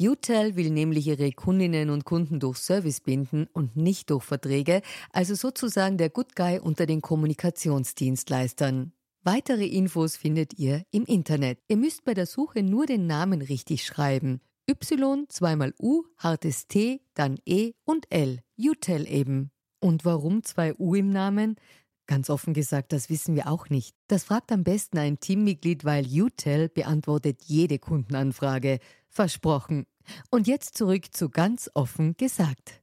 UTEL will nämlich ihre Kundinnen und Kunden durch Service binden und nicht durch Verträge, also sozusagen der Good Guy unter den Kommunikationsdienstleistern. Weitere Infos findet ihr im Internet. Ihr müsst bei der Suche nur den Namen richtig schreiben. Y, zweimal U, hartes T, dann E und L. UTEL eben. Und warum zwei U im Namen? Ganz offen gesagt, das wissen wir auch nicht. Das fragt am besten ein Teammitglied, weil UTEL beantwortet jede Kundenanfrage. Versprochen. Und jetzt zurück zu ganz offen gesagt.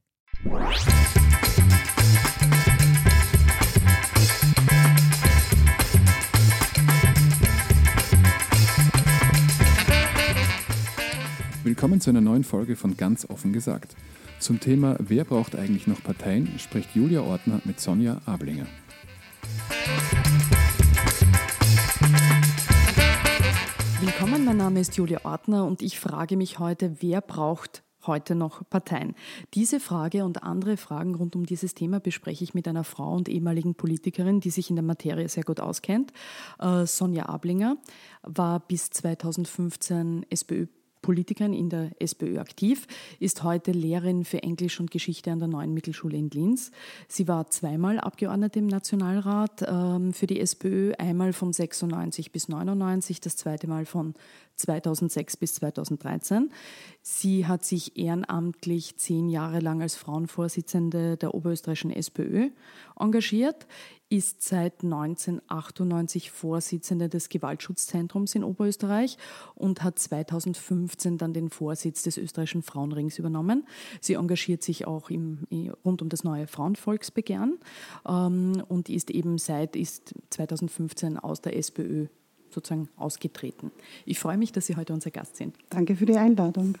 Willkommen zu einer neuen Folge von Ganz offen gesagt. Zum Thema Wer braucht eigentlich noch Parteien spricht Julia Ortner mit Sonja Ablinger. Willkommen, mein Name ist Julia Ortner und ich frage mich heute, wer braucht heute noch Parteien? Diese Frage und andere Fragen rund um dieses Thema bespreche ich mit einer Frau und ehemaligen Politikerin, die sich in der Materie sehr gut auskennt. Äh, Sonja Ablinger war bis 2015 SPÖ Politikerin in der SPÖ aktiv, ist heute Lehrerin für Englisch und Geschichte an der Neuen Mittelschule in Linz. Sie war zweimal Abgeordnete im Nationalrat ähm, für die SPÖ, einmal von 96 bis 99, das zweite Mal von 2006 bis 2013. Sie hat sich ehrenamtlich zehn Jahre lang als Frauenvorsitzende der oberösterreichischen SPÖ engagiert, ist seit 1998 Vorsitzende des Gewaltschutzzentrums in Oberösterreich und hat 2015 dann den Vorsitz des österreichischen Frauenrings übernommen. Sie engagiert sich auch im, rund um das neue Frauenvolksbegehren ähm, und ist eben seit ist 2015 aus der SPÖ sozusagen ausgetreten. Ich freue mich, dass Sie heute unser Gast sind. Danke für die Einladung.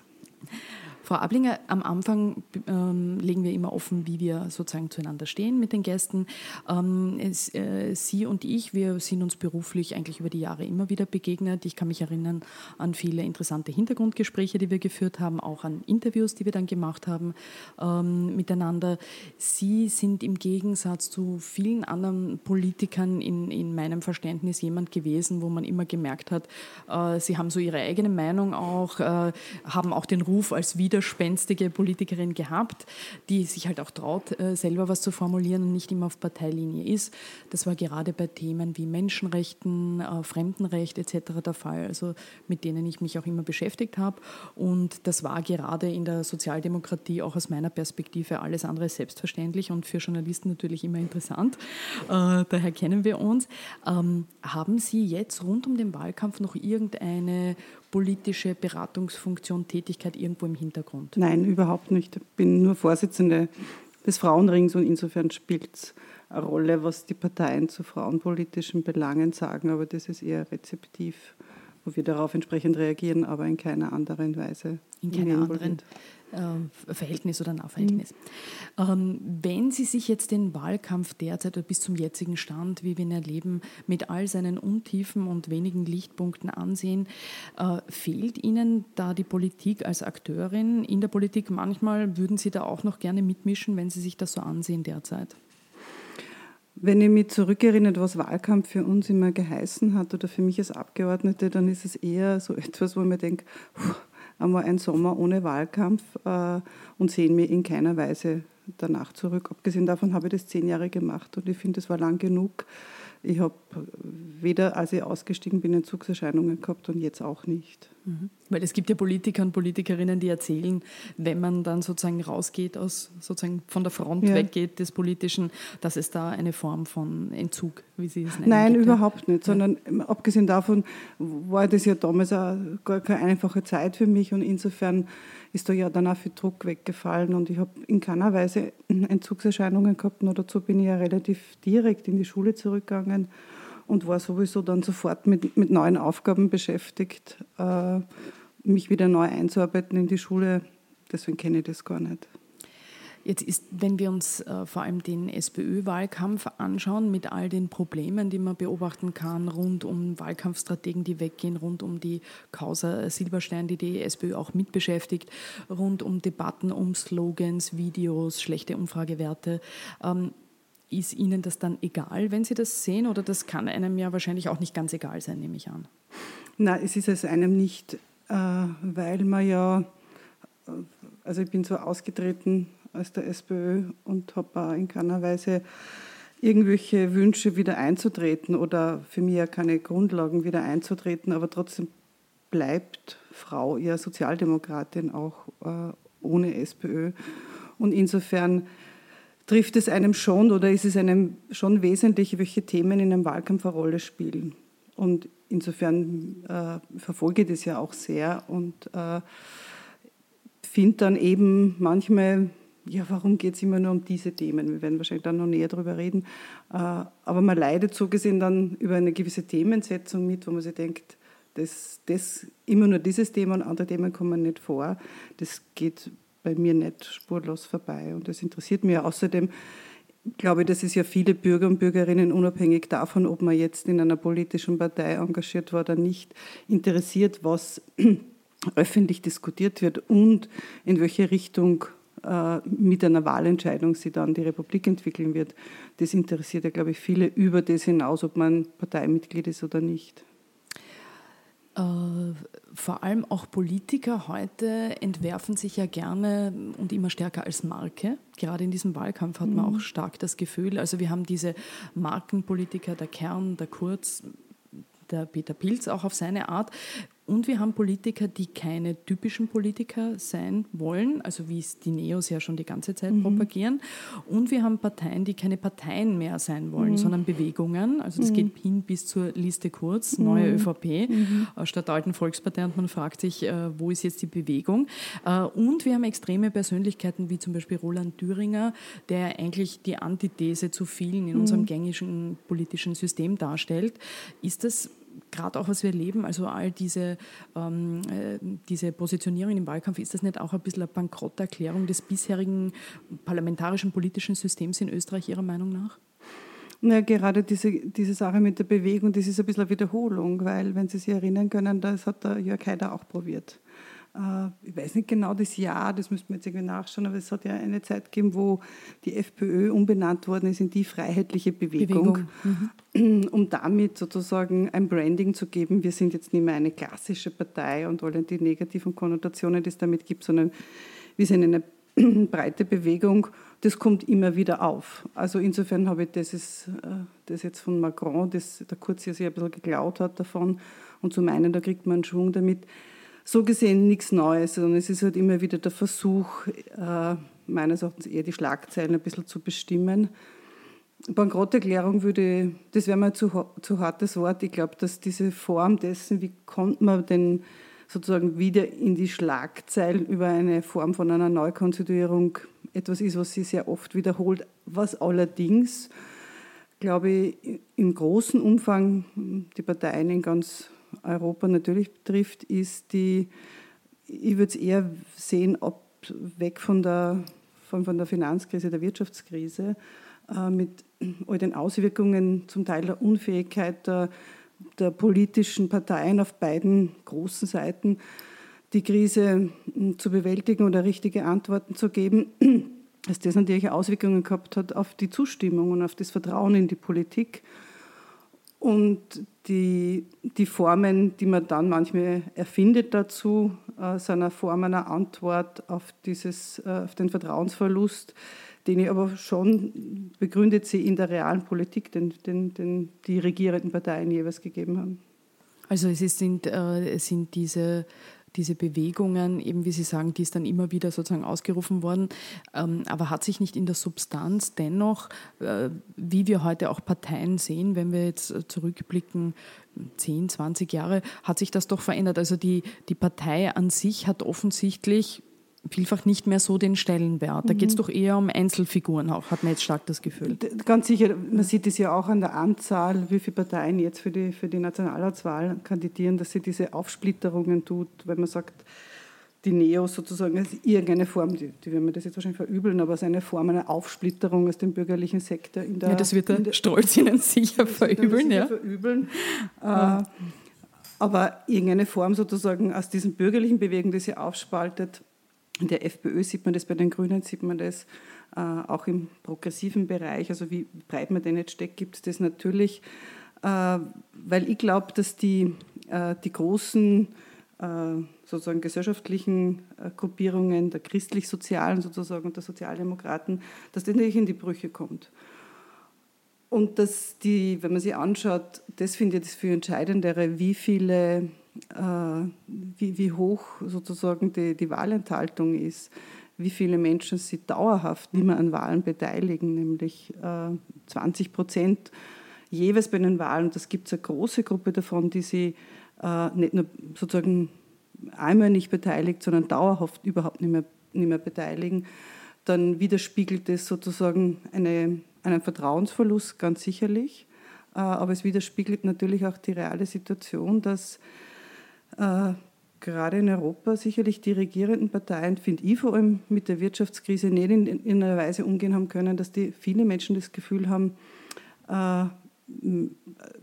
Frau Ablinger, am Anfang ähm, legen wir immer offen, wie wir sozusagen zueinander stehen mit den Gästen. Ähm, es, äh, Sie und ich, wir sind uns beruflich eigentlich über die Jahre immer wieder begegnet. Ich kann mich erinnern an viele interessante Hintergrundgespräche, die wir geführt haben, auch an Interviews, die wir dann gemacht haben ähm, miteinander. Sie sind im Gegensatz zu vielen anderen Politikern in, in meinem Verständnis jemand gewesen, wo man immer gemerkt hat, äh, Sie haben so Ihre eigene Meinung auch, äh, haben auch den Ruf als wieder widerspenstige Politikerin gehabt, die sich halt auch traut, äh, selber was zu formulieren und nicht immer auf Parteilinie ist. Das war gerade bei Themen wie Menschenrechten, äh, Fremdenrecht etc. der Fall, also mit denen ich mich auch immer beschäftigt habe. Und das war gerade in der Sozialdemokratie auch aus meiner Perspektive alles andere selbstverständlich und für Journalisten natürlich immer interessant. Äh, daher kennen wir uns. Ähm, haben Sie jetzt rund um den Wahlkampf noch irgendeine politische Beratungsfunktion, Tätigkeit irgendwo im Hintergrund? Nein, überhaupt nicht. Ich bin nur Vorsitzende des Frauenrings und insofern spielt es eine Rolle, was die Parteien zu frauenpolitischen Belangen sagen, aber das ist eher rezeptiv, wo wir darauf entsprechend reagieren, aber in keiner anderen Weise. In keiner anderen äh, Verhältnis oder Nahverhältnis. Mhm. Ähm, wenn Sie sich jetzt den Wahlkampf derzeit oder bis zum jetzigen Stand, wie wir ihn erleben, mit all seinen Untiefen und wenigen Lichtpunkten ansehen, äh, fehlt Ihnen da die Politik als Akteurin in der Politik? Manchmal würden Sie da auch noch gerne mitmischen, wenn Sie sich das so ansehen derzeit. Wenn ich mich zurückerinnere, was Wahlkampf für uns immer geheißen hat oder für mich als Abgeordnete, dann ist es eher so etwas, wo ich mir denke, einmal ein Sommer ohne Wahlkampf äh, und sehen mir in keiner Weise danach zurück. Abgesehen davon habe ich das zehn Jahre gemacht und ich finde, es war lang genug. Ich habe weder, als ich ausgestiegen bin, Entzugserscheinungen gehabt und jetzt auch nicht. Mhm. Weil es gibt ja Politiker und Politikerinnen, die erzählen, wenn man dann sozusagen rausgeht, aus, sozusagen von der Front ja. weggeht des Politischen, dass es da eine Form von Entzug, wie Sie es nennen. Nein, gibt. überhaupt nicht. Sondern ja. abgesehen davon war das ja damals auch gar keine einfache Zeit für mich und insofern ist da ja dann auch viel Druck weggefallen und ich habe in keiner Weise Entzugserscheinungen gehabt. Nur dazu bin ich ja relativ direkt in die Schule zurückgegangen und war sowieso dann sofort mit, mit neuen Aufgaben beschäftigt, äh, mich wieder neu einzuarbeiten in die Schule. Deswegen kenne ich das gar nicht. Jetzt ist, wenn wir uns äh, vor allem den SPÖ-Wahlkampf anschauen, mit all den Problemen, die man beobachten kann, rund um Wahlkampfstrategen, die weggehen, rund um die Causa Silberstein, die die SPÖ auch mitbeschäftigt, rund um Debatten um Slogans, Videos, schlechte Umfragewerte. Ähm, ist Ihnen das dann egal, wenn Sie das sehen, oder das kann einem ja wahrscheinlich auch nicht ganz egal sein, nehme ich an? Nein, es ist es einem nicht, äh, weil man ja, äh, also ich bin so ausgetreten aus der SPÖ und habe in keiner Weise irgendwelche Wünsche wieder einzutreten oder für mich ja keine Grundlagen wieder einzutreten, aber trotzdem bleibt Frau ja Sozialdemokratin auch äh, ohne SPÖ. Und insofern trifft es einem schon oder ist es einem schon wesentlich, welche Themen in einem Wahlkampf eine Rolle spielen. Und insofern äh, verfolge ich das ja auch sehr und äh, finde dann eben manchmal ja, warum geht es immer nur um diese Themen? Wir werden wahrscheinlich dann noch näher darüber reden. Äh, aber man leidet so gesehen dann über eine gewisse Themensetzung mit, wo man sich denkt, das, das immer nur dieses Thema und andere Themen kommen nicht vor. Das geht bei mir nicht spurlos vorbei und das interessiert mich. Außerdem glaube ich, dass es ja viele Bürger und Bürgerinnen unabhängig davon, ob man jetzt in einer politischen Partei engagiert war oder nicht, interessiert, was öffentlich diskutiert wird und in welche Richtung äh, mit einer Wahlentscheidung sich dann die Republik entwickeln wird. Das interessiert ja, glaube ich, viele über das hinaus, ob man Parteimitglied ist oder nicht. Äh, vor allem auch Politiker heute entwerfen sich ja gerne und immer stärker als Marke. Gerade in diesem Wahlkampf hat man mhm. auch stark das Gefühl, also wir haben diese Markenpolitiker, der Kern, der Kurz, der Peter Pilz auch auf seine Art. Und wir haben Politiker, die keine typischen Politiker sein wollen, also wie es die Neos ja schon die ganze Zeit mhm. propagieren. Und wir haben Parteien, die keine Parteien mehr sein wollen, mhm. sondern Bewegungen. Also das mhm. geht hin bis zur Liste Kurz, neue mhm. ÖVP, mhm. äh, statt alten Volkspartei. Und man fragt sich, äh, wo ist jetzt die Bewegung? Äh, und wir haben extreme Persönlichkeiten wie zum Beispiel Roland Thüringer, der eigentlich die Antithese zu vielen in unserem gängigen politischen System darstellt. Ist das gerade auch was wir erleben, also all diese, ähm, äh, diese Positionierung im Wahlkampf, ist das nicht auch ein bisschen eine Bankrotterklärung des bisherigen parlamentarischen politischen Systems in Österreich Ihrer Meinung nach? Na, gerade diese, diese Sache mit der Bewegung, das ist ein bisschen eine Wiederholung, weil, wenn Sie sich erinnern können, das hat der Jörg Haider auch probiert. Äh, ich weiß nicht genau das Jahr, das müsste man jetzt irgendwie nachschauen, aber es hat ja eine Zeit gegeben, wo die FPÖ umbenannt worden ist in die Freiheitliche Bewegung, Bewegung. Mhm. um damit sozusagen ein Branding zu geben. Wir sind jetzt nicht mehr eine klassische Partei und wollen die negativen Konnotationen, die es damit gibt, sondern wir sind eine breite Bewegung. Das kommt immer wieder auf. Also insofern habe ich das, ist, äh, das jetzt von Macron, das der Kurz ja sich ein bisschen geklaut hat davon und zu meinen, da kriegt man einen Schwung damit so gesehen nichts Neues, sondern es ist halt immer wieder der Versuch, äh, meines Erachtens eher die Schlagzeilen ein bisschen zu bestimmen. Bankrotterklärung würde, das wäre mal zu, zu hartes Wort. Ich glaube, dass diese Form dessen, wie kommt man denn sozusagen wieder in die Schlagzeilen über eine Form von einer Neukonstituierung etwas ist, was sie sehr oft wiederholt, was allerdings, glaube ich, im großen Umfang die Parteien in ganz Europa natürlich betrifft, ist die, ich würde es eher sehen, ob weg von der, von, von der Finanzkrise, der Wirtschaftskrise, äh, mit all den Auswirkungen, zum Teil der Unfähigkeit der, der politischen Parteien auf beiden großen Seiten, die Krise hm, zu bewältigen oder richtige Antworten zu geben, dass das natürlich Auswirkungen gehabt hat auf die Zustimmung und auf das Vertrauen in die Politik. Und die, die Formen, die man dann manchmal erfindet dazu, äh, sind eine Form einer Antwort auf, dieses, äh, auf den Vertrauensverlust, den ich aber schon begründet sie in der realen Politik, den, den, den die regierenden Parteien jeweils gegeben haben. Also es sind, äh, sind diese diese Bewegungen, eben wie Sie sagen, die ist dann immer wieder sozusagen ausgerufen worden. Ähm, aber hat sich nicht in der Substanz dennoch, äh, wie wir heute auch Parteien sehen, wenn wir jetzt zurückblicken, 10, 20 Jahre, hat sich das doch verändert. Also die, die Partei an sich hat offensichtlich vielfach nicht mehr so den Stellenwert. Da geht es mhm. doch eher um Einzelfiguren auch, hat man jetzt stark das Gefühl. Ganz sicher, man sieht es ja auch an der Anzahl, wie viele Parteien jetzt für die, für die Nationalratswahl kandidieren, dass sie diese Aufsplitterungen tut, wenn man sagt, die Neos sozusagen als irgendeine Form, die, die werden mir das jetzt wahrscheinlich verübeln, aber als eine Form einer Aufsplitterung aus dem bürgerlichen Sektor in der. Ja, das wird der Stolz Ihnen sicher verübeln, ja. verübeln. Äh, aber irgendeine Form sozusagen aus diesen bürgerlichen Bewegungen, die sie aufspaltet. In der FPÖ sieht man das, bei den Grünen sieht man das, äh, auch im progressiven Bereich, also wie breit man den jetzt steckt, gibt es das natürlich, äh, weil ich glaube, dass die, äh, die großen äh, sozusagen gesellschaftlichen äh, Gruppierungen der christlich-sozialen sozusagen und der Sozialdemokraten, dass das nicht in die Brüche kommt. Und dass die, wenn man sich anschaut, das finde ich das viel entscheidendere, wie viele, wie, wie hoch sozusagen die, die Wahlenthaltung ist, wie viele Menschen sich dauerhaft nicht mehr an Wahlen beteiligen, nämlich äh, 20 Prozent jeweils bei den Wahlen. Das gibt es eine große Gruppe davon, die sich äh, nicht nur sozusagen einmal nicht beteiligt, sondern dauerhaft überhaupt nicht mehr, nicht mehr beteiligen. Dann widerspiegelt es sozusagen eine einen Vertrauensverlust, ganz sicherlich. Äh, aber es widerspiegelt natürlich auch die reale Situation, dass äh, gerade in Europa sicherlich die regierenden Parteien, finde ich vor allem mit der Wirtschaftskrise nicht in, in, einer Weise umgehen haben können, dass die viele Menschen das Gefühl haben, äh,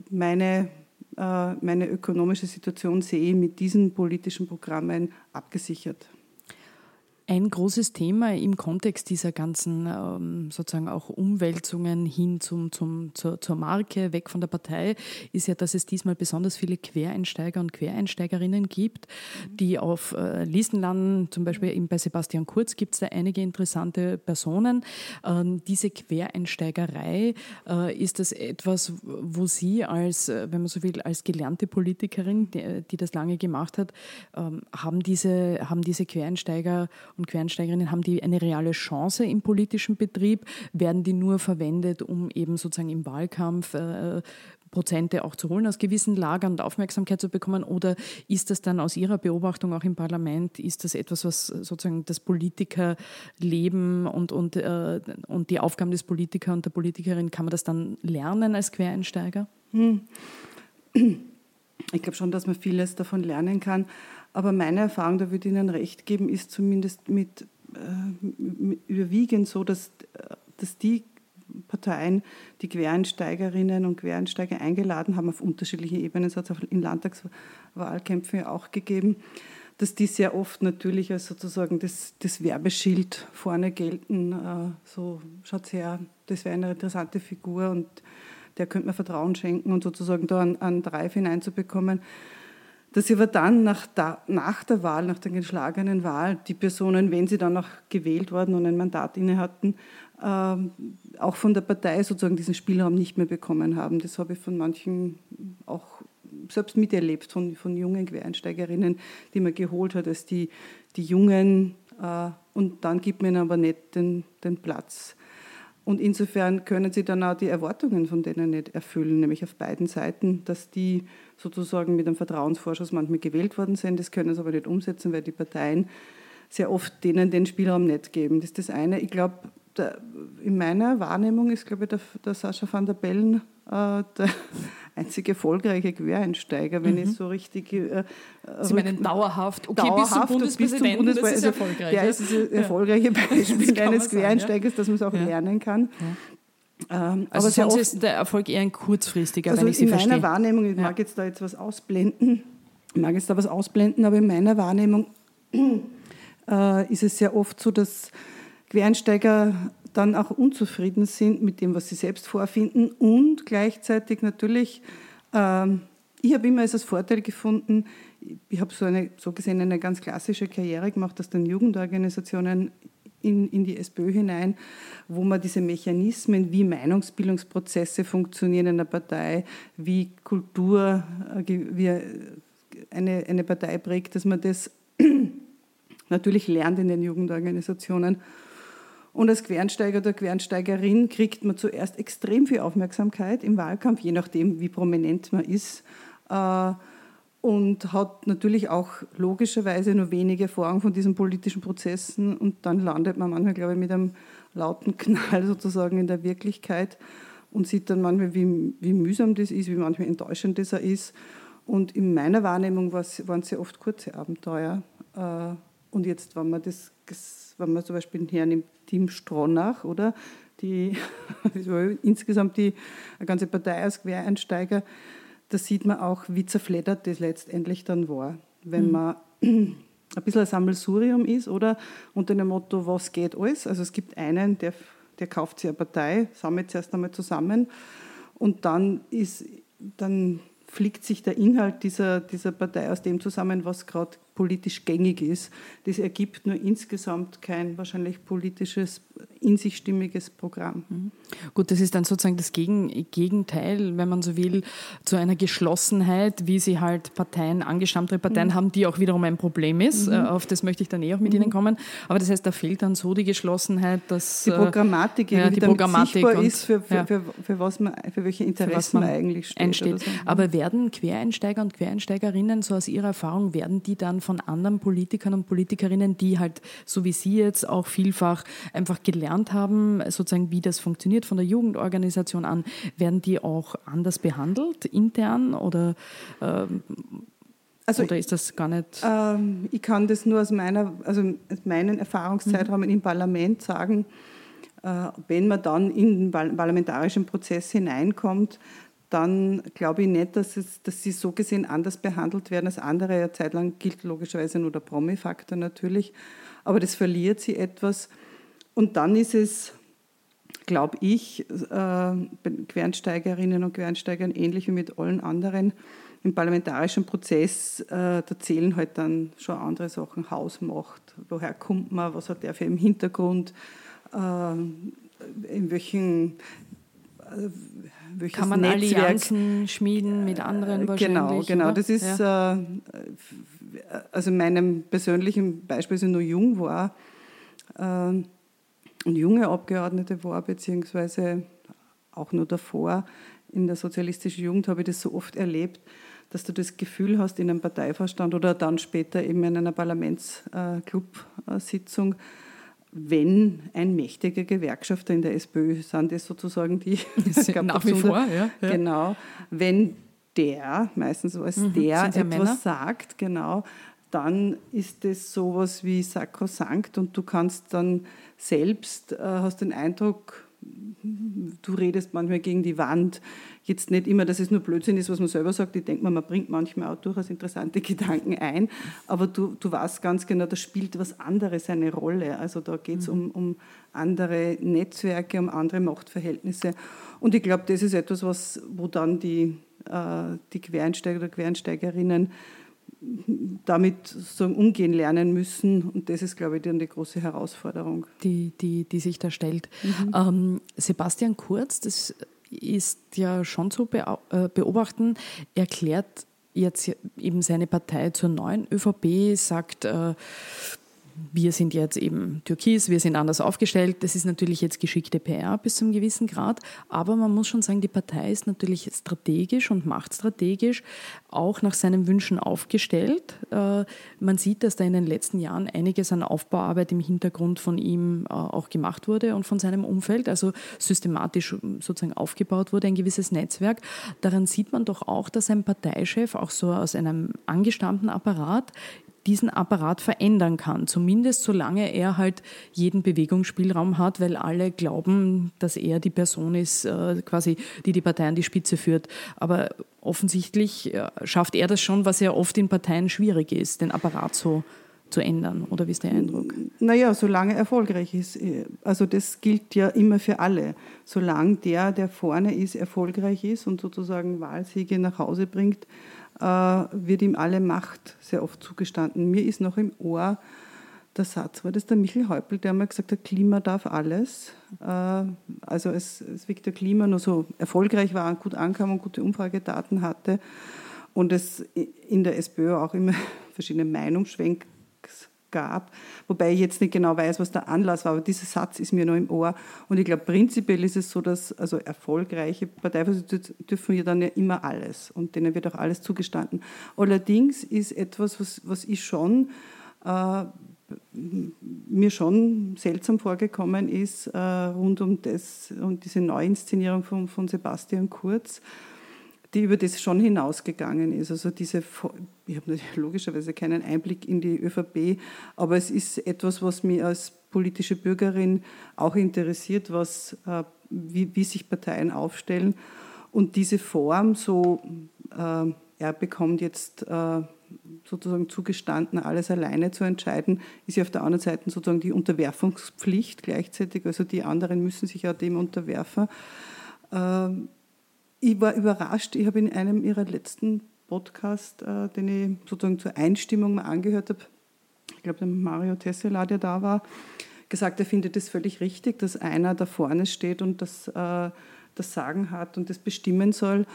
meine, meine ökonomische Situation sehe ich mit diesen politischen Programmen abgesichert. Ein großes Thema im Kontext dieser ganzen ähm, sozusagen auch Umwälzungen hin zum, zum, zur, zur Marke, weg von der Partei, ist ja, dass es diesmal besonders viele Quereinsteiger und Quereinsteigerinnen gibt, die auf äh, Listen landen. Zum Beispiel eben bei Sebastian Kurz gibt es da einige interessante Personen. Ähm, diese Quereinsteigerei, äh, ist das etwas, wo Sie als, äh, wenn man so will, als gelernte Politikerin, die, die das lange gemacht hat, ähm, haben, diese, haben diese Quereinsteiger und Quereinsteigerinnen, haben die eine reale Chance im politischen Betrieb? Werden die nur verwendet, um eben sozusagen im Wahlkampf äh, Prozente auch zu holen aus gewissen Lagern und Aufmerksamkeit zu bekommen? Oder ist das dann aus Ihrer Beobachtung auch im Parlament, ist das etwas, was sozusagen das Politikerleben und, und, äh, und die Aufgaben des Politikers und der Politikerin, kann man das dann lernen als Quereinsteiger? Hm. Ich glaube schon, dass man vieles davon lernen kann. Aber meine Erfahrung, da würde ich Ihnen recht geben, ist zumindest mit, äh, überwiegend so, dass, dass die Parteien, die Quereinsteigerinnen und Quereinsteiger eingeladen haben auf unterschiedlichen Ebenen, es hat es in Landtagswahlkämpfen ja auch gegeben, dass die sehr oft natürlich als sozusagen das, das Werbeschild vorne gelten. Äh, so schaut her, das wäre eine interessante Figur und der könnte man Vertrauen schenken und sozusagen da einen, einen Drive hineinzubekommen dass sie aber dann nach, da, nach der Wahl, nach der geschlagenen Wahl, die Personen, wenn sie dann auch gewählt worden und ein Mandat inne hatten, äh, auch von der Partei sozusagen diesen Spielraum nicht mehr bekommen haben. Das habe ich von manchen auch selbst miterlebt, von, von jungen Quereinsteigerinnen, die man geholt hat, als die, die Jungen, äh, und dann gibt man aber nicht den, den Platz. Und insofern können sie dann auch die Erwartungen von denen nicht erfüllen, nämlich auf beiden Seiten, dass die sozusagen mit einem Vertrauensvorschuss manchmal gewählt worden sind. Das können sie aber nicht umsetzen, weil die Parteien sehr oft denen den Spielraum nicht geben. Das ist das eine. Ich glaube, in meiner Wahrnehmung ist, glaube ich, der, der Sascha van der Bellen äh, der einzige erfolgreiche Quereinsteiger, wenn mhm. ich so richtig. Äh, Sie meinen dauerhaft, okay, dauerhaft bis zum Bundespräsidenten, bis zum das ist erfolgreich. Der ist das erfolgreiche Beispiel eines Quereinsteigers, ja. dass man es auch ja. lernen kann. Ja. Ähm, also aber sonst ist der Erfolg eher ein kurzfristiger, also wenn ich Sie verstehe. In meiner Wahrnehmung, ich mag jetzt da jetzt was ausblenden, ich mag jetzt da was ausblenden, aber in meiner Wahrnehmung äh, ist es sehr oft so, dass Quereinsteiger dann auch unzufrieden sind mit dem, was sie selbst vorfinden und gleichzeitig natürlich, äh, ich habe immer als Vorteil gefunden, ich habe so, so gesehen eine ganz klassische Karriere gemacht aus den Jugendorganisationen in, in die SPÖ hinein, wo man diese Mechanismen, wie Meinungsbildungsprozesse funktionieren in einer Partei, wie Kultur, äh, wie eine, eine Partei prägt, dass man das natürlich lernt in den Jugendorganisationen. Und als Quernsteiger oder Quernsteigerin kriegt man zuerst extrem viel Aufmerksamkeit im Wahlkampf, je nachdem, wie prominent man ist. Äh, und hat natürlich auch logischerweise nur wenige Erfahrung von diesen politischen Prozessen und dann landet man manchmal, glaube ich, mit einem lauten Knall sozusagen in der Wirklichkeit und sieht dann manchmal, wie, wie mühsam das ist, wie manchmal enttäuschend das ist. Und in meiner Wahrnehmung waren es sehr oft kurze Abenteuer. Und jetzt, wenn man das, wenn man zum Beispiel hernimmt, Team Stronach, oder? Die, insgesamt die eine ganze Partei aus Quereinsteiger, da sieht man auch, wie zerfleddert das letztendlich dann war. Wenn mhm. man ein bisschen ein Sammelsurium ist oder unter dem Motto, was geht alles. Also es gibt einen, der, der kauft sich eine Partei, sammelt sie erst einmal zusammen und dann ist, dann fliegt sich der Inhalt dieser, dieser Partei aus dem zusammen, was gerade politisch gängig ist. Das ergibt nur insgesamt kein wahrscheinlich politisches, in sich stimmiges Programm. Mhm. Gut, das ist dann sozusagen das Gegenteil, wenn man so will, zu einer Geschlossenheit, wie sie halt Parteien, angestammte Parteien mhm. haben, die auch wiederum ein Problem ist. Mhm. Äh, auf das möchte ich dann eh auch mit mhm. Ihnen kommen. Aber das heißt, da fehlt dann so die Geschlossenheit, dass... Die äh, Programmatik, ja, die Programmatik sichtbar und, ist, für, für, ja. für, für, was man, für welche Interessen man, man, eigentlich steht. So. Aber werden Quereinsteiger und Quereinsteigerinnen, so aus Ihrer Erfahrung, werden die dann von anderen Politikern und Politikerinnen, die halt, so wie Sie jetzt, auch vielfach einfach gelernt haben, sozusagen, wie das funktioniert von der Jugendorganisation an, werden die auch anders behandelt, intern oder ähm, also, Oder ist das gar nicht? Ähm, ich kann das nur aus meiner, also aus meinen Erfahrungszeiträumen mhm. im Parlament sagen. Äh, wenn man dann in den parlamentarischen Prozess hineinkommt, dann glaube ich nicht, dass, es, dass sie so gesehen anders behandelt werden als andere. Eine Zeit lang gilt logischerweise nur der Promi-Faktor natürlich, aber das verliert sie etwas. Und dann ist es, glaube ich, äh, Quereinsteigerinnen und Quereinsteigern ähnlich wie mit allen anderen im parlamentarischen Prozess, äh, da zählen halt dann schon andere Sachen, Hausmacht, woher kommt man, was hat der für im Hintergrund, äh, in welchen welches Kann man Netzwerk, Allianzen schmieden mit anderen äh, wahrscheinlich? Genau, genau. Oder? Das ist, ja. äh, also in meinem persönlichen Beispiel, als ich noch jung war äh, und junge Abgeordnete war, beziehungsweise auch nur davor in der sozialistischen Jugend, habe ich das so oft erlebt, dass du das Gefühl hast in einem Parteivorstand oder dann später eben in einer Parlamentsclub-Sitzung, äh, wenn ein mächtiger Gewerkschafter in der SPÖ sind das sozusagen die nach wie vor, ja, ja, Genau, wenn der, meistens als mhm, der etwas Männer? sagt, genau, dann ist das sowas wie sakrosankt und du kannst dann selbst, äh, hast den Eindruck, du redest manchmal gegen die Wand. Jetzt nicht immer, dass es nur Blödsinn ist, was man selber sagt. Ich denke mal, man bringt manchmal auch durchaus interessante Gedanken ein, aber du, du weißt ganz genau, da spielt was anderes eine Rolle. Also da geht es um, um andere Netzwerke, um andere Machtverhältnisse. Und ich glaube, das ist etwas, was, wo dann die, äh, die Quereinsteiger oder Quereinsteigerinnen damit sozusagen umgehen lernen müssen. Und das ist, glaube ich, dann die große Herausforderung. Die, die, die sich da stellt. Mhm. Ähm, Sebastian Kurz, das ist ja schon zu äh, beobachten, erklärt jetzt eben seine Partei zur neuen ÖVP, sagt, äh, wir sind jetzt eben Türkis, wir sind anders aufgestellt. Das ist natürlich jetzt geschickte PR bis zum gewissen Grad, aber man muss schon sagen, die Partei ist natürlich strategisch und machtstrategisch auch nach seinen Wünschen aufgestellt. Äh, man sieht, dass da in den letzten Jahren einiges an Aufbauarbeit im Hintergrund von ihm äh, auch gemacht wurde und von seinem Umfeld, also systematisch sozusagen aufgebaut wurde, ein gewisses Netzwerk. Daran sieht man doch auch, dass ein Parteichef auch so aus einem angestammten Apparat diesen Apparat verändern kann. Zumindest solange er halt jeden Bewegungsspielraum hat, weil alle glauben, dass er die Person ist, äh, quasi, die die Partei an die Spitze führt. Aber offensichtlich äh, schafft er das schon, was ja oft in Parteien schwierig ist, den Apparat so zu ändern. Oder wie ist der Eindruck? Naja, solange er erfolgreich ist. Also das gilt ja immer für alle. Solange der, der vorne ist, erfolgreich ist und sozusagen Wahlsiege nach Hause bringt, äh, wird ihm alle Macht sehr oft zugestanden. Mir ist noch im Ohr der Satz, war das der Michel Häupl, der einmal gesagt hat, Klima darf alles. Äh, also als, als Viktor Klima nur so erfolgreich war gut ankam und gute Umfragedaten hatte und es in der SPÖ auch immer verschiedene Meinungsschwenk gab, wobei ich jetzt nicht genau weiß, was der Anlass war, aber dieser Satz ist mir noch im Ohr. Und ich glaube, prinzipiell ist es so, dass also erfolgreiche Parteivorsitzende dürfen ja dann ja immer alles und denen wird auch alles zugestanden. Allerdings ist etwas, was, was ich schon äh, mir schon seltsam vorgekommen ist äh, rund um das und diese Neuinszenierung von, von Sebastian Kurz, die über das schon hinausgegangen ist. Also diese, ich habe logischerweise keinen Einblick in die ÖVP, aber es ist etwas, was mich als politische Bürgerin auch interessiert, was, äh, wie, wie sich Parteien aufstellen. Und diese Form, so äh, er bekommt jetzt äh, sozusagen zugestanden, alles alleine zu entscheiden, ist ja auf der anderen Seite sozusagen die Unterwerfungspflicht gleichzeitig, also die anderen müssen sich ja dem unterwerfen. Ähm, ich war überrascht, ich habe in einem ihrer letzten Podcasts, äh, den ich sozusagen zur Einstimmung mal angehört habe, ich glaube, der Mario Tessela, der da war, gesagt, er findet es völlig richtig, dass einer da vorne steht und das, äh, das Sagen hat und das bestimmen soll.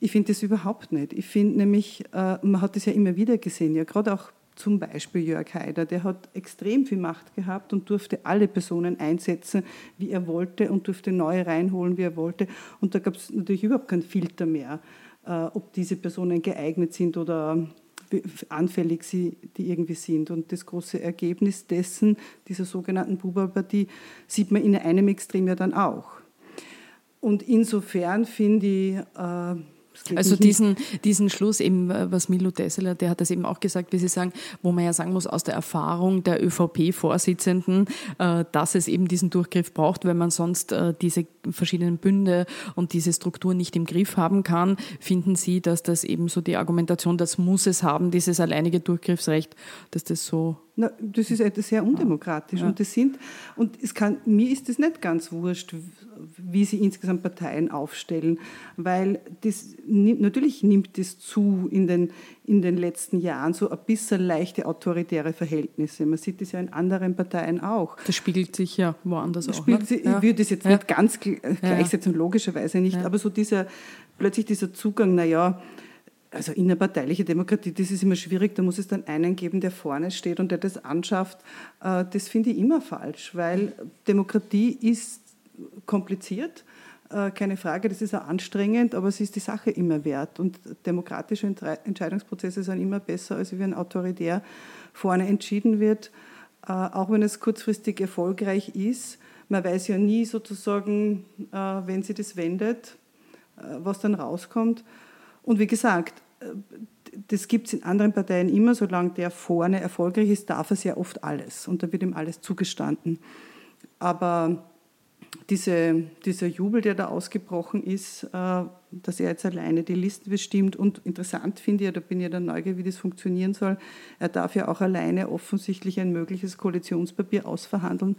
Ich finde das überhaupt nicht. Ich finde nämlich, äh, man hat das ja immer wieder gesehen, ja, gerade auch zum Beispiel Jörg Haider, der hat extrem viel Macht gehabt und durfte alle Personen einsetzen, wie er wollte und durfte neue reinholen, wie er wollte. Und da gab es natürlich überhaupt keinen Filter mehr, äh, ob diese Personen geeignet sind oder anfällig sie die irgendwie sind. Und das große Ergebnis dessen, dieser sogenannten Bubalpartie, sieht man in einem Extrem ja dann auch. Und insofern finde ich, äh, also diesen, diesen Schluss eben, äh, was Milo Tesseler, der hat das eben auch gesagt, wie Sie sagen, wo man ja sagen muss, aus der Erfahrung der ÖVP-Vorsitzenden, äh, dass es eben diesen Durchgriff braucht, weil man sonst äh, diese verschiedenen Bünde und diese Struktur nicht im Griff haben kann, finden Sie, dass das eben so die Argumentation, das muss es haben, dieses alleinige Durchgriffsrecht, dass das so na, das ist etwas sehr undemokratisch. Ja. Und, das sind, und es kann, mir ist es nicht ganz wurscht, wie sie insgesamt Parteien aufstellen, weil das, natürlich nimmt das zu in den, in den letzten Jahren, so ein bisschen leichte autoritäre Verhältnisse. Man sieht das ja in anderen Parteien auch. Das spiegelt sich ja woanders das auch. Ne? ja. Ich würde das jetzt ja. nicht ganz gleichsetzen, logischerweise nicht, aber so dieser, plötzlich dieser Zugang, naja, also innerparteiliche Demokratie, das ist immer schwierig, da muss es dann einen geben, der vorne steht und der das anschafft. Äh, das finde ich immer falsch, weil Demokratie ist kompliziert, äh, keine Frage, das ist auch anstrengend, aber es ist die Sache immer wert. Und demokratische Entscheidungsprozesse sind immer besser, als wenn autoritär vorne entschieden wird, äh, auch wenn es kurzfristig erfolgreich ist. Man weiß ja nie sozusagen, wenn sie das wendet, was dann rauskommt. Und wie gesagt, das gibt es in anderen Parteien immer, solange der vorne erfolgreich ist, darf er sehr oft alles und da wird ihm alles zugestanden. Aber diese, dieser Jubel, der da ausgebrochen ist, äh, dass er jetzt alleine die Liste bestimmt. Und interessant finde ich, da bin ich ja dann neugierig, wie das funktionieren soll, er darf ja auch alleine offensichtlich ein mögliches Koalitionspapier ausverhandeln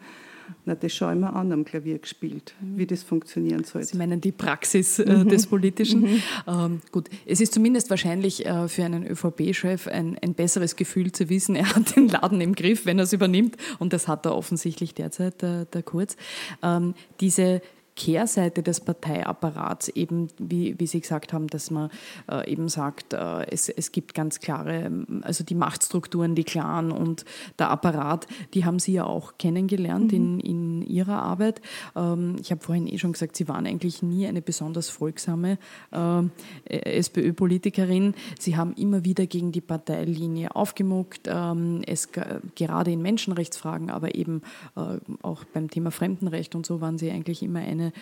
na, das schaue ich mir an am Klavier gespielt, wie das funktionieren soll. Sie meinen die Praxis äh, mhm. des Politischen. Mhm. Ähm, gut, es ist zumindest wahrscheinlich äh, für einen ÖVP-Chef ein, ein besseres Gefühl zu wissen, er hat den Laden im Griff, wenn er es übernimmt. Und das hat er offensichtlich derzeit, der, der Kurz. Ähm, diese Kehrseite des Parteiapparats, eben wie, wie Sie gesagt haben, dass man äh, eben sagt, äh, es, es gibt ganz klare, also die Machtstrukturen, die Clan und der Apparat, die haben Sie ja auch kennengelernt mhm. in, in Ihrer Arbeit. Ähm, ich habe vorhin eh schon gesagt, Sie waren eigentlich nie eine besonders folgsame äh, SPÖ-Politikerin. Sie haben immer wieder gegen die Parteilinie aufgemuckt, ähm, es gerade in Menschenrechtsfragen, aber eben äh, auch beim Thema Fremdenrecht und so waren Sie eigentlich immer eine eine,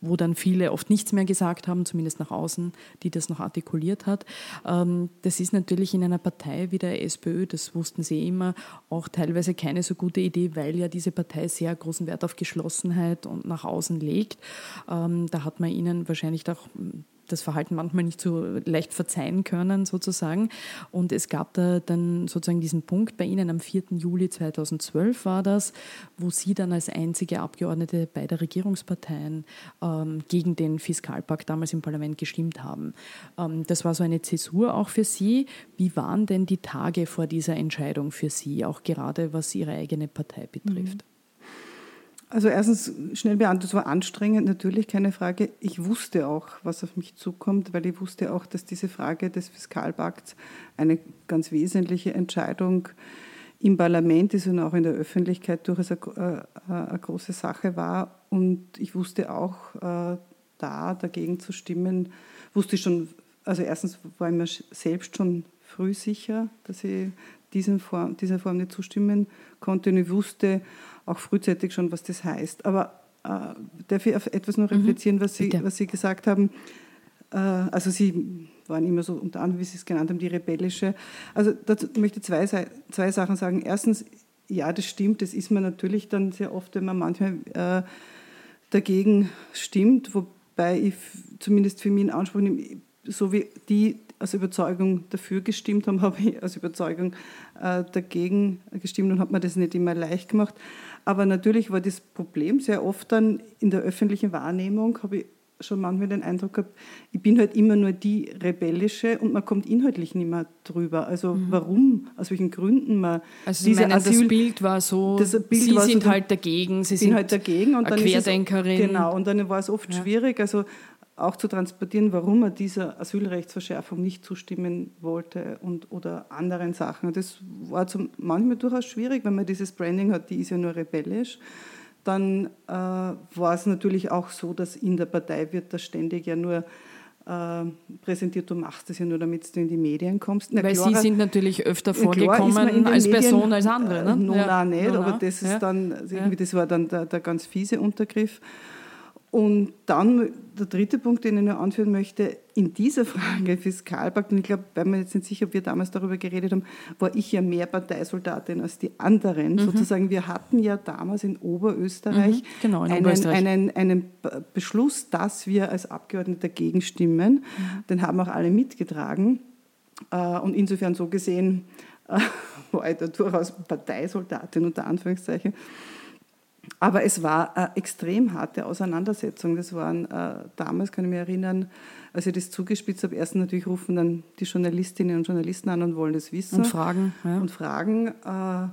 wo dann viele oft nichts mehr gesagt haben, zumindest nach außen, die das noch artikuliert hat. Ähm, das ist natürlich in einer Partei wie der SPÖ, das wussten sie immer, auch teilweise keine so gute Idee, weil ja diese Partei sehr großen Wert auf Geschlossenheit und nach außen legt. Ähm, da hat man ihnen wahrscheinlich auch das Verhalten manchmal nicht so leicht verzeihen können, sozusagen. Und es gab da dann sozusagen diesen Punkt bei Ihnen am 4. Juli 2012 war das, wo Sie dann als einzige Abgeordnete beider Regierungsparteien ähm, gegen den Fiskalpakt damals im Parlament gestimmt haben. Ähm, das war so eine Zäsur auch für Sie. Wie waren denn die Tage vor dieser Entscheidung für Sie, auch gerade was Ihre eigene Partei betrifft? Mhm. Also erstens schnell beantwortet, es war anstrengend, natürlich keine Frage. Ich wusste auch, was auf mich zukommt, weil ich wusste auch, dass diese Frage des Fiskalpakts eine ganz wesentliche Entscheidung im Parlament ist und auch in der Öffentlichkeit durchaus eine, äh, eine große Sache war. Und ich wusste auch, äh, da dagegen zu stimmen, wusste ich schon, also erstens war ich mir selbst schon früh sicher, dass ich diesen Form, dieser Form nicht zustimmen konnte. Und ich wusste auch frühzeitig schon, was das heißt. Aber äh, darf ich auf etwas noch mhm. reflektieren, was, Sie, was Sie gesagt haben? Äh, also sie waren immer so unter anderem, wie Sie es genannt haben, die rebellische. Also dazu möchte ich zwei, zwei Sachen sagen. Erstens, ja, das stimmt, das ist man natürlich dann sehr oft, wenn man manchmal äh, dagegen stimmt, wobei ich zumindest für mich in Anspruch nehme, so wie die aus Überzeugung dafür gestimmt haben, habe ich aus Überzeugung äh, dagegen gestimmt und habe mir das nicht immer leicht gemacht. Aber natürlich war das Problem sehr oft dann in der öffentlichen Wahrnehmung, habe ich schon manchmal den Eindruck gehabt, ich bin halt immer nur die Rebellische und man kommt inhaltlich nicht mehr drüber. Also mhm. warum, aus welchen Gründen man also Sie meinen, Asyl, das Bild war so, Bild Sie war sind so, halt dagegen, Sie sind halt dagegen und eine Querdenkerin. Es, genau, und dann war es oft ja. schwierig, also auch zu transportieren, warum er dieser Asylrechtsverschärfung nicht zustimmen wollte und, oder anderen Sachen. Das war zum, manchmal durchaus schwierig, wenn man dieses Branding hat, die ist ja nur rebellisch dann äh, war es natürlich auch so, dass in der Partei wird das ständig ja nur äh, präsentiert, du machst das ja nur, damit du in die Medien kommst. Na, Weil klar, Sie sind natürlich öfter vorgekommen als Medien, Person als andere. Ne? Äh, ja. auch nicht, no, aber das ist ja. dann, also irgendwie, das war dann der, der ganz fiese Untergriff. Und dann der dritte Punkt, den ich nur anführen möchte, in dieser Frage Fiskalpakt, und ich glaube, weil wir jetzt nicht sicher, ob wir damals darüber geredet haben, war ich ja mehr Parteisoldatin als die anderen. Mhm. Sozusagen, wir hatten ja damals in Oberösterreich, mhm, genau, in einen, Oberösterreich. Einen, einen, Beschluss, dass wir als Abgeordnete dagegen stimmen. Mhm. Den haben auch alle mitgetragen. Äh, und insofern so gesehen äh, war ich da durchaus Parteisoldatin unter Anführungszeichen. Aber es war eine extrem harte Auseinandersetzung. Das waren äh, damals, kann ich mich erinnern, als ich das zugespitzt habe, erst natürlich rufen dann die Journalistinnen und Journalisten an und wollen das wissen. Und fragen. Ja. Und fragen. Äh,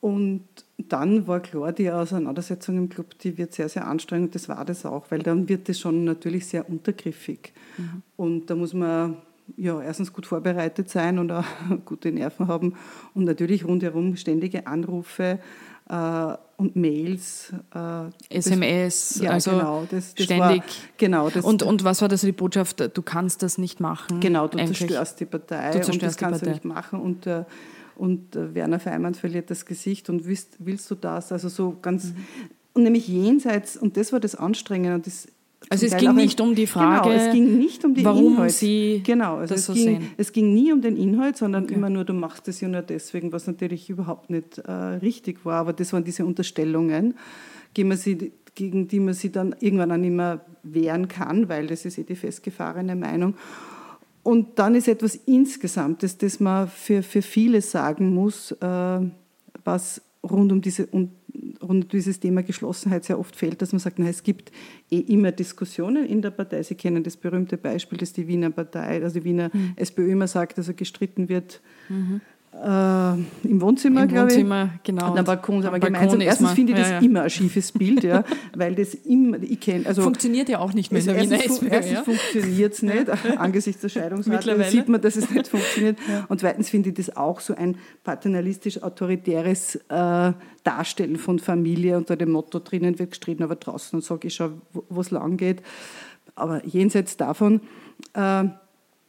und dann war klar, die Auseinandersetzung im Club, die wird sehr, sehr anstrengend. Das war das auch, weil dann wird das schon natürlich sehr untergriffig. Mhm. Und da muss man ja, erstens gut vorbereitet sein und auch gute Nerven haben und natürlich rundherum ständige Anrufe äh, und Mails. Äh, SMS, das, ja, also genau, das, das ständig. War, genau, das, und, und was war das die Botschaft? Du kannst das nicht machen. Genau, du eigentlich. zerstörst die Partei du zerstörst und das kannst du nicht machen. Und, äh, und äh, Werner Feimann verliert das Gesicht und willst, willst du das? Also so ganz, mhm. und nämlich jenseits, und das war das Anstrengende und das also es ging nicht um die Frage, genau, es ging nicht um den warum Inhalt. Sie genau, also das es, so ging, sehen. es ging nie um den Inhalt, sondern okay. immer nur, du machst es ja nur deswegen, was natürlich überhaupt nicht äh, richtig war. Aber das waren diese Unterstellungen, gegen, sie, gegen die man sich dann irgendwann auch nicht mehr wehren kann, weil das ist eh die festgefahrene Meinung. Und dann ist etwas Insgesamtes, das man für, für viele sagen muss, äh, was rund um, diese, rund um dieses Thema Geschlossenheit sehr oft fällt, dass man sagt, na, es gibt eh immer Diskussionen in der Partei. Sie kennen das berühmte Beispiel, dass die Wiener Partei, also die Wiener mhm. SPÖ immer sagt, dass er gestritten wird. Mhm äh, im Wohnzimmer, Im glaube ich. Wohnzimmer, genau. Und am Balkon sind wir gemeinsam. Erstens finde ich das ja, ja. immer ein schiefes Bild, ja, weil das immer, ich kenne, also. Funktioniert ja auch nicht mehr der Wiener SPÖ. Erstens ja? funktioniert es nicht, angesichts der Scheidungsrate sieht man, dass es nicht funktioniert. Und zweitens finde ich das auch so ein paternalistisch-autoritäres äh, Darstellen von Familie unter dem Motto, drinnen wird gestritten, aber draußen sage ich schon, wo es lang geht. Aber jenseits davon, äh,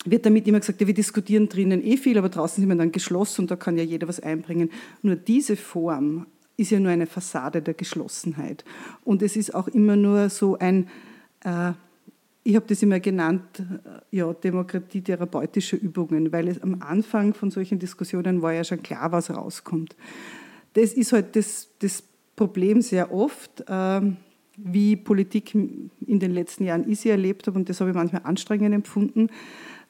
wird damit immer gesagt, ja, wir diskutieren drinnen eh viel, aber draußen sind wir dann geschlossen und da kann ja jeder was einbringen. Nur diese Form ist ja nur eine Fassade der Geschlossenheit. Und es ist auch immer nur so ein, äh, ich habe das immer genannt, äh, ja, Demokratie therapeutische Übungen, weil es am Anfang von solchen Diskussionen war ja schon klar, was rauskommt. Das ist halt das, das Problem sehr oft. Äh, wie Politik in den letzten Jahren ich sie erlebt habe, und das habe ich manchmal anstrengend empfunden,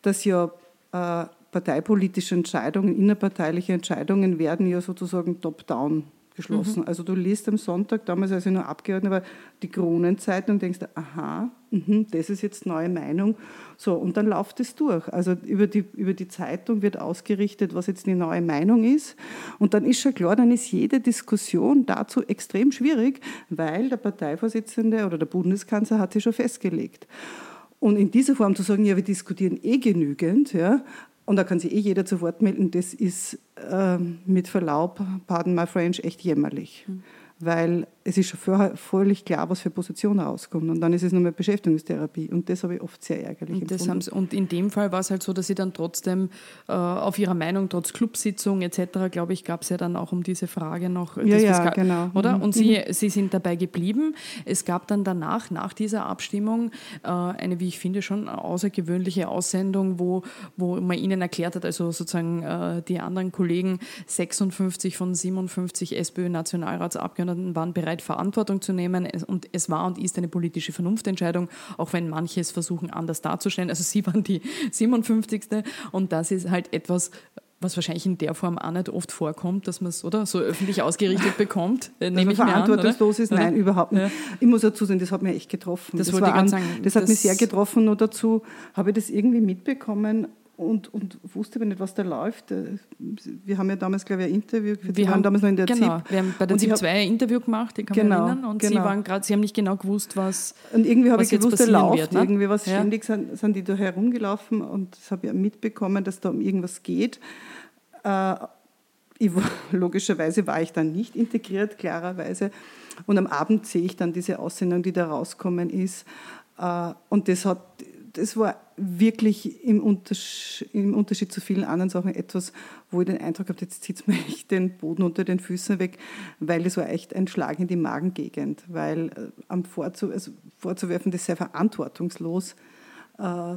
dass ja äh, parteipolitische Entscheidungen, innerparteiliche Entscheidungen werden ja sozusagen top-down geschlossen. Mhm. Also du liest am Sonntag, damals als ich nur Abgeordnete war, die Kronenzeitung und denkst, aha, mh, das ist jetzt neue Meinung. So, und dann läuft es durch. Also über die, über die Zeitung wird ausgerichtet, was jetzt die neue Meinung ist. Und dann ist schon klar, dann ist jede Diskussion dazu extrem schwierig, weil der Parteivorsitzende oder der Bundeskanzler hat sich schon festgelegt. Und in dieser Form zu sagen, ja, wir diskutieren eh genügend, ja, und da kann sich eh jeder zu Wort melden, das ist äh, mit Verlaub, pardon my French, echt jämmerlich. Mhm. Weil es ist schon vorher völlig klar, was für Positionen rauskommt. Und dann ist es nur mehr Beschäftigungstherapie. Und das habe ich oft sehr ärgerlich und, empfunden. und in dem Fall war es halt so, dass sie dann trotzdem äh, auf ihrer Meinung, trotz Clubsitzung etc., glaube ich, gab es ja dann auch um diese Frage noch. Ja, ja, genau. Oder? Mhm. Und mhm. sie, sie sind dabei geblieben. Es gab dann danach, nach dieser Abstimmung, äh, eine, wie ich finde, schon außergewöhnliche Aussendung, wo, wo man ihnen erklärt hat, also sozusagen äh, die anderen Kollegen, 56 von 57 SPÖ-Nationalratsabgeordneten waren bereit, Verantwortung zu nehmen. Und es war und ist eine politische Vernunftentscheidung, auch wenn manche es versuchen, anders darzustellen. Also sie waren die 57. Und das ist halt etwas, was wahrscheinlich in der Form auch nicht oft vorkommt, dass man es oder so öffentlich ausgerichtet bekommt. Äh, ich verantwortungslos an, ist, nein, oder? überhaupt nicht. Ja. Ich muss dazu sagen, das hat mich echt getroffen. Das, das, an, sagen, das hat mich sehr getroffen. Nur dazu habe ich das irgendwie mitbekommen und, und wusste aber nicht, was da läuft. Äh, wir haben ja damals, glaube ich, ein Interview, wir wir haben damals noch in der genau, ZIP. wir haben bei der ZIP 2 ein Interview gemacht, ich kann genau, mich erinnern, und genau. Sie waren gerade, Sie haben nicht genau gewusst, was Und irgendwie habe ich gewusst, der läuft, wird, ne? irgendwie was, ja. ständig sind, sind die da herumgelaufen und das habe ich mitbekommen, dass da um irgendwas geht. Äh, ich, logischerweise war ich dann nicht integriert, klarerweise. Und am Abend sehe ich dann diese Aussendung, die da rauskommen ist. Äh, und das hat das war wirklich im Unterschied, im Unterschied, zu vielen anderen Sachen etwas, wo ich den Eindruck habe, jetzt zieht es mir echt den Boden unter den Füßen weg, weil es war echt ein Schlag in die Magengegend, weil äh, am Vorzu also vorzuwerfen, das sei verantwortungslos, äh,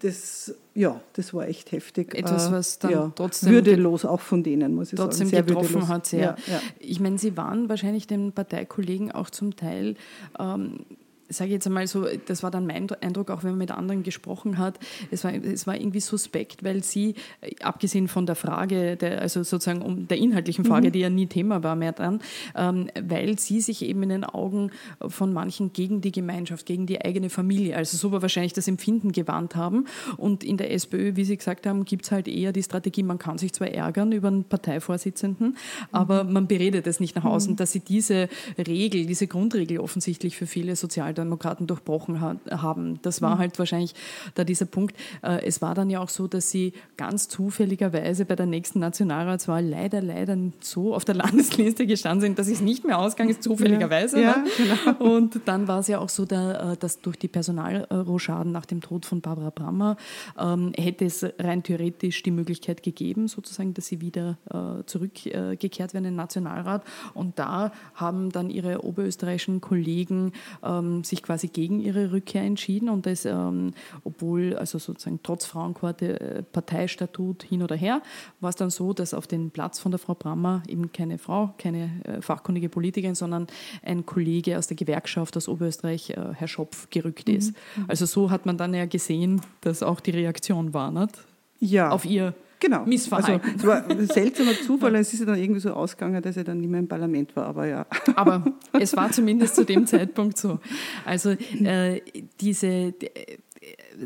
das, ja, das war echt heftig. Etwas, äh, was dann ja, trotzdem würdelos auch von denen, muss ich trotzdem sagen. Trotzdem getroffen hat, sehr. Ja, ja. Ich meine, Sie waren wahrscheinlich den Parteikollegen auch zum Teil ähm, sage ich jetzt einmal so, das war dann mein Eindruck, auch wenn man mit anderen gesprochen hat, es war, es war irgendwie suspekt, weil sie, äh, abgesehen von der Frage, der, also sozusagen um der inhaltlichen Frage, mhm. die ja nie Thema war mehr dann, ähm, weil sie sich eben in den Augen von manchen gegen die Gemeinschaft, gegen die eigene Familie, also so war wahrscheinlich das Empfinden gewarnt haben. Und in der SPÖ, wie Sie gesagt haben, gibt es halt eher die Strategie, man kann sich zwar ärgern über einen Parteivorsitzenden, mhm. aber man beredet es nicht nach außen, mhm. dass sie diese Regel, diese Grundregel offensichtlich für viele sozial Sozialdemokraten durchbrochen hat, haben. Das war mhm. halt wahrscheinlich da dieser Punkt. Äh, es war dann ja auch so, dass sie ganz zufälligerweise bei der nächsten Nationalratswahl leider, leider so auf der Landesliste gestanden sind, dass es nicht mehr ausgegangen ist, zufälligerweise. Ja, ne? ja, genau. Und dann war es ja auch so, äh, dass durch die Personalrochaden nach dem Tod von Barbara Brammer ähm, hätte es rein theoretisch die Möglichkeit gegeben, sozusagen, dass sie wieder äh, zurückgekehrt werden in den Nationalrat. Und da haben dann ihre oberösterreichischen Kollegen ähm, sich quasi gegen ihre Rückkehr entschieden und das, ähm, obwohl, also sozusagen trotz Frauenquote, äh, Parteistatut hin oder her, war es dann so, dass auf den Platz von der Frau Brammer eben keine Frau, keine äh, fachkundige Politikerin, sondern ein Kollege aus der Gewerkschaft aus Oberösterreich, äh, Herr Schopf, gerückt ist. Mhm. Also so hat man dann ja gesehen, dass auch die Reaktion war, nicht? Ja. Auf ihr Genau. Missverhalten. Also, es war ein seltsamer Zufall, es ist ja dann irgendwie so ausgegangen, dass er dann nicht mehr im Parlament war, aber ja. Aber es war zumindest zu dem Zeitpunkt so. Also äh, diese, äh,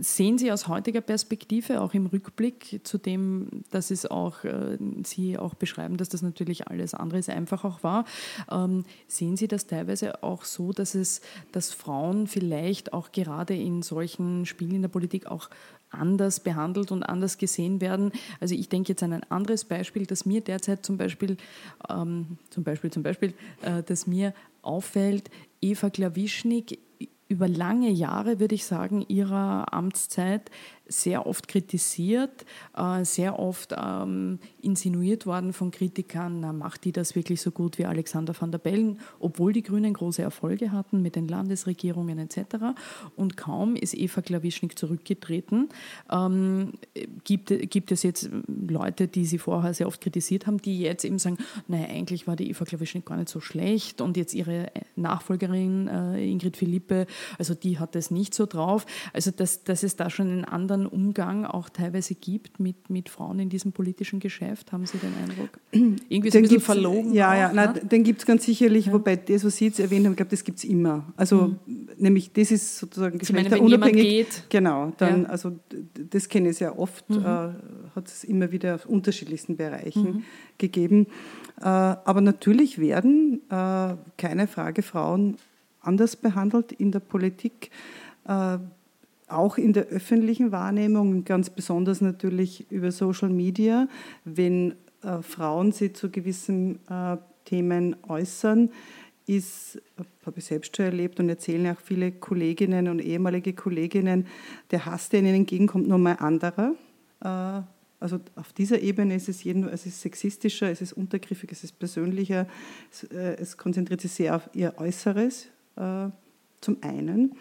sehen Sie aus heutiger Perspektive, auch im Rückblick zu dem, dass es auch, äh, Sie auch beschreiben, dass das natürlich alles andere einfach auch war, ähm, sehen Sie das teilweise auch so, dass es, dass Frauen vielleicht auch gerade in solchen Spielen in der Politik auch anders behandelt und anders gesehen werden. Also ich denke jetzt an ein anderes Beispiel, das mir derzeit zum Beispiel, ähm, zum Beispiel, zum Beispiel, äh, das mir auffällt, Eva Klawischnik über lange Jahre, würde ich sagen, ihrer Amtszeit sehr oft kritisiert, äh, sehr oft ähm, insinuiert worden von Kritikern, na, macht die das wirklich so gut wie Alexander van der Bellen, obwohl die Grünen große Erfolge hatten mit den Landesregierungen etc. Und kaum ist Eva Klawischnik zurückgetreten, ähm, gibt, gibt es jetzt Leute, die sie vorher sehr oft kritisiert haben, die jetzt eben sagen, naja, eigentlich war die Eva Klawischnik gar nicht so schlecht und jetzt ihre Nachfolgerin äh, Ingrid Philippe, also die hat es nicht so drauf. Also dass, dass es da schon einen anderen anderen Umgang auch teilweise gibt mit, mit Frauen in diesem politischen Geschäft? Haben Sie den Eindruck? Irgendwie den ein bisschen verlogen. Ja, auch, ja, nein, ne? den gibt es ganz sicherlich, ja. wobei das, was Sie jetzt erwähnt haben, ich glaube, das gibt es immer. Also mhm. nämlich das ist sozusagen geschlechterunabhängig. geht. Genau, dann, ja. also das kenne ich sehr oft, mhm. äh, hat es immer wieder auf unterschiedlichsten Bereichen mhm. gegeben. Äh, aber natürlich werden, äh, keine Frage, Frauen anders behandelt in der Politik. Auch in der öffentlichen Wahrnehmung, ganz besonders natürlich über Social Media, wenn äh, Frauen sich zu gewissen äh, Themen äußern, ist, habe ich selbst schon erlebt und erzählen auch viele Kolleginnen und ehemalige Kolleginnen, der Hass, der ihnen entgegenkommt, nochmal anderer. Äh, also auf dieser Ebene ist es, jeden, es ist sexistischer, es ist untergriffiger, es ist persönlicher, es, äh, es konzentriert sich sehr auf ihr Äußeres äh, zum einen.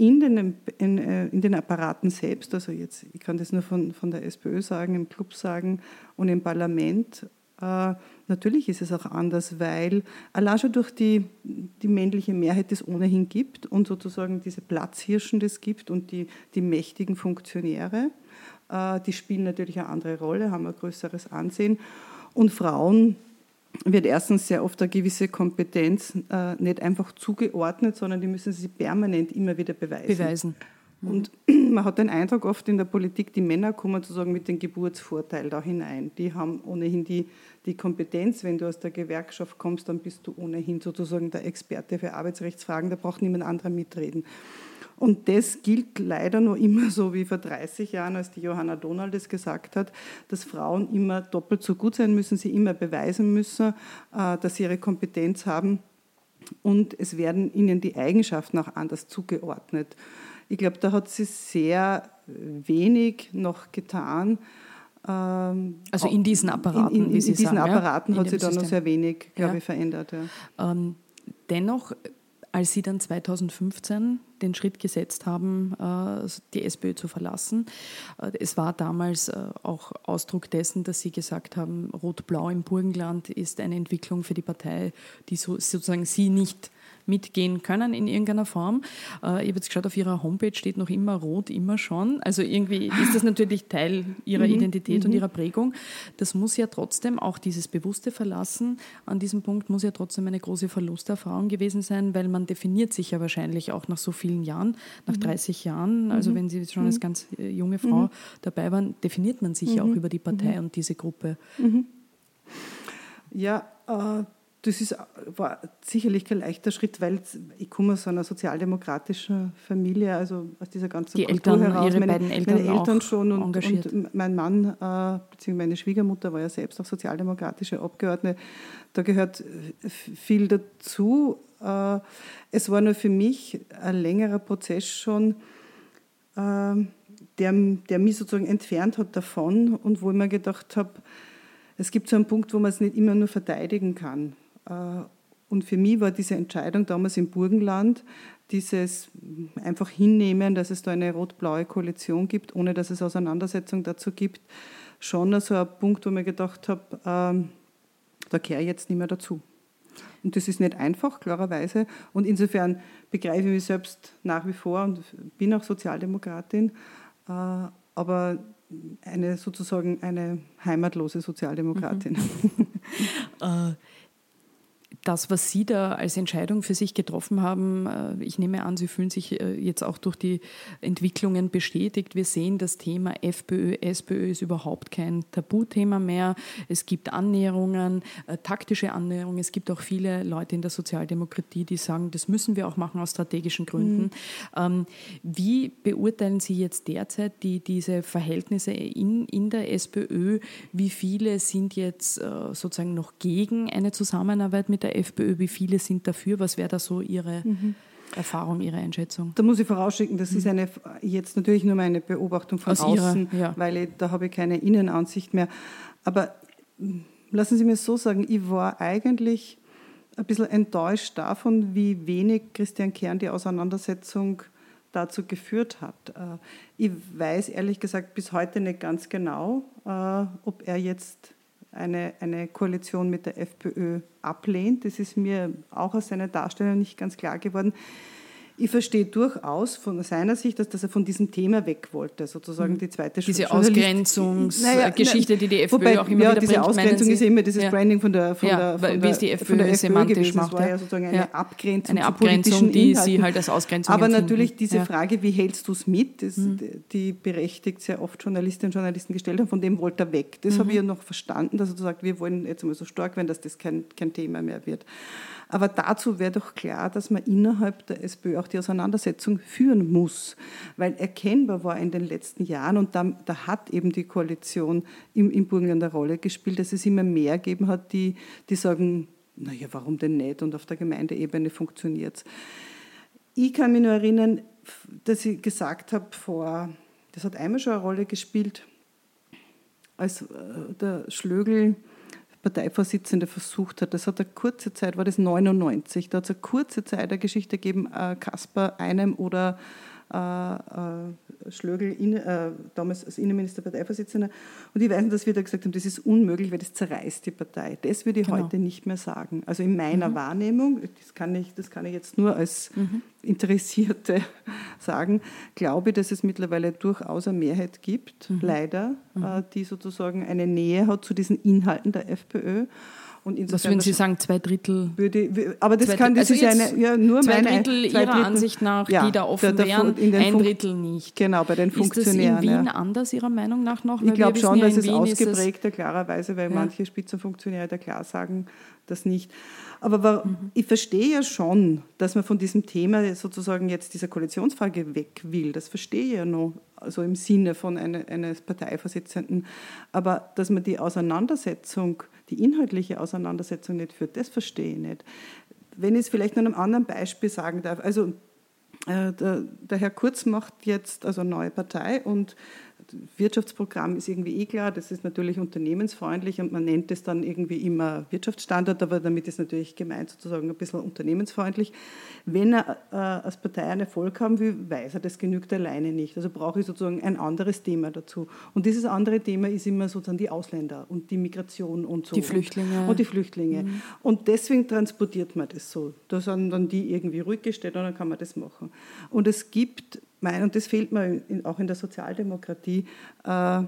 In den, in, äh, in, den Apparaten selbst, also jetzt, ich kann das nur von, von der SPÖ sagen, im Club sagen und im Parlament, äh, natürlich ist es auch anders, weil allein schon durch die, die männliche Mehrheit, es ohnehin gibt und sozusagen diese Platzhirschen, es gibt und die, die mächtigen Funktionäre, äh, die spielen natürlich eine andere Rolle, haben ein größeres Ansehen. Und Frauen wird erstens sehr oft eine gewisse Kompetenz äh, nicht einfach zugeordnet, sondern die müssen sie permanent immer wieder beweisen. Beweisen. Und man hat den Eindruck oft in der Politik, die Männer kommen sozusagen mit dem Geburtsvorteil da hinein. Die haben ohnehin die, die Kompetenz. Wenn du aus der Gewerkschaft kommst, dann bist du ohnehin sozusagen der Experte für Arbeitsrechtsfragen. Da braucht niemand anderer mitreden. Und das gilt leider noch immer so wie vor 30 Jahren, als die Johanna Donald es gesagt hat, dass Frauen immer doppelt so gut sein müssen, sie immer beweisen müssen, äh, dass sie ihre Kompetenz haben und es werden ihnen die Eigenschaften auch anders zugeordnet. Ich glaube, da hat sie sehr wenig noch getan. Ähm, also in diesen Apparaten, in, in, in, in diesen sagen, Apparaten ja? hat sie da noch sehr wenig, glaube ja. ich, verändert. Ja. Ähm, dennoch als Sie dann 2015 den Schritt gesetzt haben, äh, die SPÖ zu verlassen. Äh, es war damals äh, auch Ausdruck dessen, dass Sie gesagt haben, Rot-Blau im Burgenland ist eine Entwicklung für die Partei, die sozusagen Sie nicht mitgehen können in irgendeiner Form. Ich habe jetzt geschaut, auf Ihrer Homepage steht noch immer rot, immer schon. Also irgendwie ist das natürlich Teil Ihrer mhm. Identität und mhm. Ihrer Prägung. Das muss ja trotzdem, auch dieses bewusste Verlassen an diesem Punkt muss ja trotzdem eine große Verlusterfahrung gewesen sein, weil man definiert sich ja wahrscheinlich auch nach so vielen Jahren, nach 30 mhm. Jahren, also wenn Sie schon als ganz äh, junge Frau dabei waren, definiert man sich ja auch über die Partei und diese Gruppe. Ja, äh das ist, war sicherlich kein leichter Schritt, weil ich komme aus einer sozialdemokratischen Familie, also aus dieser ganzen Die Kultur Eltern, heraus. Ihre meine, beiden Eltern, meine Eltern schon und, und, mein Mann, äh, beziehungsweise meine Schwiegermutter war ja selbst auch sozialdemokratische Abgeordnete. Da gehört viel dazu. Äh, es war nur für mich ein längerer Prozess schon, äh, der, der mich sozusagen entfernt hat davon und wo ich mir gedacht habe, es gibt so einen Punkt, wo man es nicht immer nur verteidigen kann. Äh, und für mich war diese Entscheidung damals im Burgenland, dieses einfach hinnehmen, dass es da eine rot-blaue Koalition gibt, ohne dass es Auseinandersetzung dazu gibt, schon so ein Punkt, wo mir gedacht habe, ähm, da kehre ich jetzt nicht mehr dazu. Und das ist nicht einfach, klarerweise. Und insofern begreife ich mich selbst nach wie vor und bin auch Sozialdemokratin, äh, aber eine sozusagen eine heimatlose Sozialdemokratin. Mhm. das, was Sie da als Entscheidung für sich getroffen haben, äh, ich nehme an, Sie fühlen sich äh, jetzt auch durch die Entwicklungen bestätigt. Wir sehen, das Thema FPÖ, SPÖ ist überhaupt kein Tabuthema mehr. Es gibt Annäherungen, äh, taktische Annäherungen. Es gibt auch viele Leute in der Sozialdemokratie, die sagen, das müssen wir auch machen aus strategischen Gründen. Mhm. Wie beurteilen Sie jetzt derzeit die, diese Verhältnisse in, in der SPÖ? Wie viele sind jetzt sozusagen noch gegen eine Zusammenarbeit mit der FPÖ, wie viele sind dafür? Was wäre da so Ihre mhm. Erfahrung, Ihre Einschätzung? Da muss ich vorausschicken, das mhm. ist eine, jetzt natürlich nur meine Beobachtung von Aus außen, ihrer, ja. weil ich, da habe ich keine Innenansicht mehr. Aber hm, lassen Sie mir so sagen, ich war eigentlich ein bisschen enttäuscht davon, wie wenig Christian Kern die Auseinandersetzung dazu geführt hat. Äh, ich weiß ehrlich gesagt bis heute nicht ganz genau, äh, ob er jetzt eine, eine Koalition mit der FPÖ ablehnt. Das ist mir auch aus seiner Darstellung nicht ganz klar geworden. Ich verstehe durchaus von seiner Sicht, dass, dass er von diesem Thema weg wollte, sozusagen mhm. die zweite Diese Ausgrenzungsgeschichte, naja, die die FPÖ wobei, auch immer ja, wieder diese bringt. Ausgrenzung ist ja immer dieses ja. Branding von der, von ja, der, von wie es die FPÖ, FPÖ semantisch gewesen. macht. Das war ja sozusagen eine ja. Abgrenzung, eine Abgrenzung die Inhalten. sie halt als Ausgrenzung Aber empfinden. natürlich diese Frage, wie hältst du es mit, das, mhm. die berechtigt sehr oft Journalistinnen und Journalisten gestellt haben, von dem wollte er weg. Das mhm. habe ich ja noch verstanden, dass er sagt, wir wollen jetzt einmal so stark werden, dass das kein, kein Thema mehr wird. Aber dazu wäre doch klar, dass man innerhalb der SPÖ auch die Auseinandersetzung führen muss, weil erkennbar war in den letzten Jahren, und da, da hat eben die Koalition im, im Burgenland eine Rolle gespielt, dass es immer mehr gegeben hat, die, die sagen, naja, warum denn nicht? Und auf der Gemeindeebene funktioniert es. Ich kann mich nur erinnern, dass ich gesagt habe vor, das hat einmal schon eine Rolle gespielt, als äh, der Schlögel Parteivorsitzende versucht hat. Das hat eine kurze Zeit, war das 99, da hat es eine kurze Zeit eine Geschichte gegeben, äh, Kasper einem oder äh, äh, Schlögl, in, äh, damals als Innenminister, Parteivorsitzender. Und ich weiß nicht, dass wir da gesagt haben, das ist unmöglich, weil das zerreißt die Partei. Das würde ich genau. heute nicht mehr sagen. Also in meiner mhm. Wahrnehmung, das kann, ich, das kann ich jetzt nur als mhm. Interessierte sagen, glaube ich, dass es mittlerweile durchaus eine Mehrheit gibt, mhm. leider, mhm. die sozusagen eine Nähe hat zu diesen Inhalten der FPÖ. Was würden Sie sagen, zwei Drittel? Würde, aber das, kann, das also ist eine, ja, nur zwei meine, Drittel zwei Ihrer Drittel, Ansicht nach, ja, die da offen der, der, wären, ein Drittel nicht. Genau, bei den Funktionären. Ist das in Wien ja. anders Ihrer Meinung nach noch? ich glaube schon, dass es ausgeprägter, klarerweise, weil manche Spitzenfunktionäre da klar sagen, das nicht. Aber war, mhm. ich verstehe ja schon, dass man von diesem Thema sozusagen jetzt dieser Koalitionsfrage weg will. Das verstehe ich ja noch, also im Sinne von eine, eines Parteivorsitzenden. Aber dass man die Auseinandersetzung, die inhaltliche Auseinandersetzung nicht führt, das verstehe ich nicht. Wenn ich es vielleicht noch einem anderen Beispiel sagen darf, also äh, der, der Herr Kurz macht jetzt also eine neue Partei und Wirtschaftsprogramm ist irgendwie eh klar, das ist natürlich unternehmensfreundlich und man nennt es dann irgendwie immer Wirtschaftsstandard, aber damit ist natürlich gemeint sozusagen ein bisschen unternehmensfreundlich. Wenn er äh, als Partei einen Erfolg haben will, weiß er, das genügt alleine nicht. Also brauche ich sozusagen ein anderes Thema dazu. Und dieses andere Thema ist immer sozusagen die Ausländer und die Migration und so. Die Flüchtlinge. Und die Flüchtlinge. Mhm. Und deswegen transportiert man das so. Da sind dann die irgendwie ruhig gestellt und dann kann man das machen. Und es gibt mein, und das fehlt mir auch in der Sozialdemokratie, äh,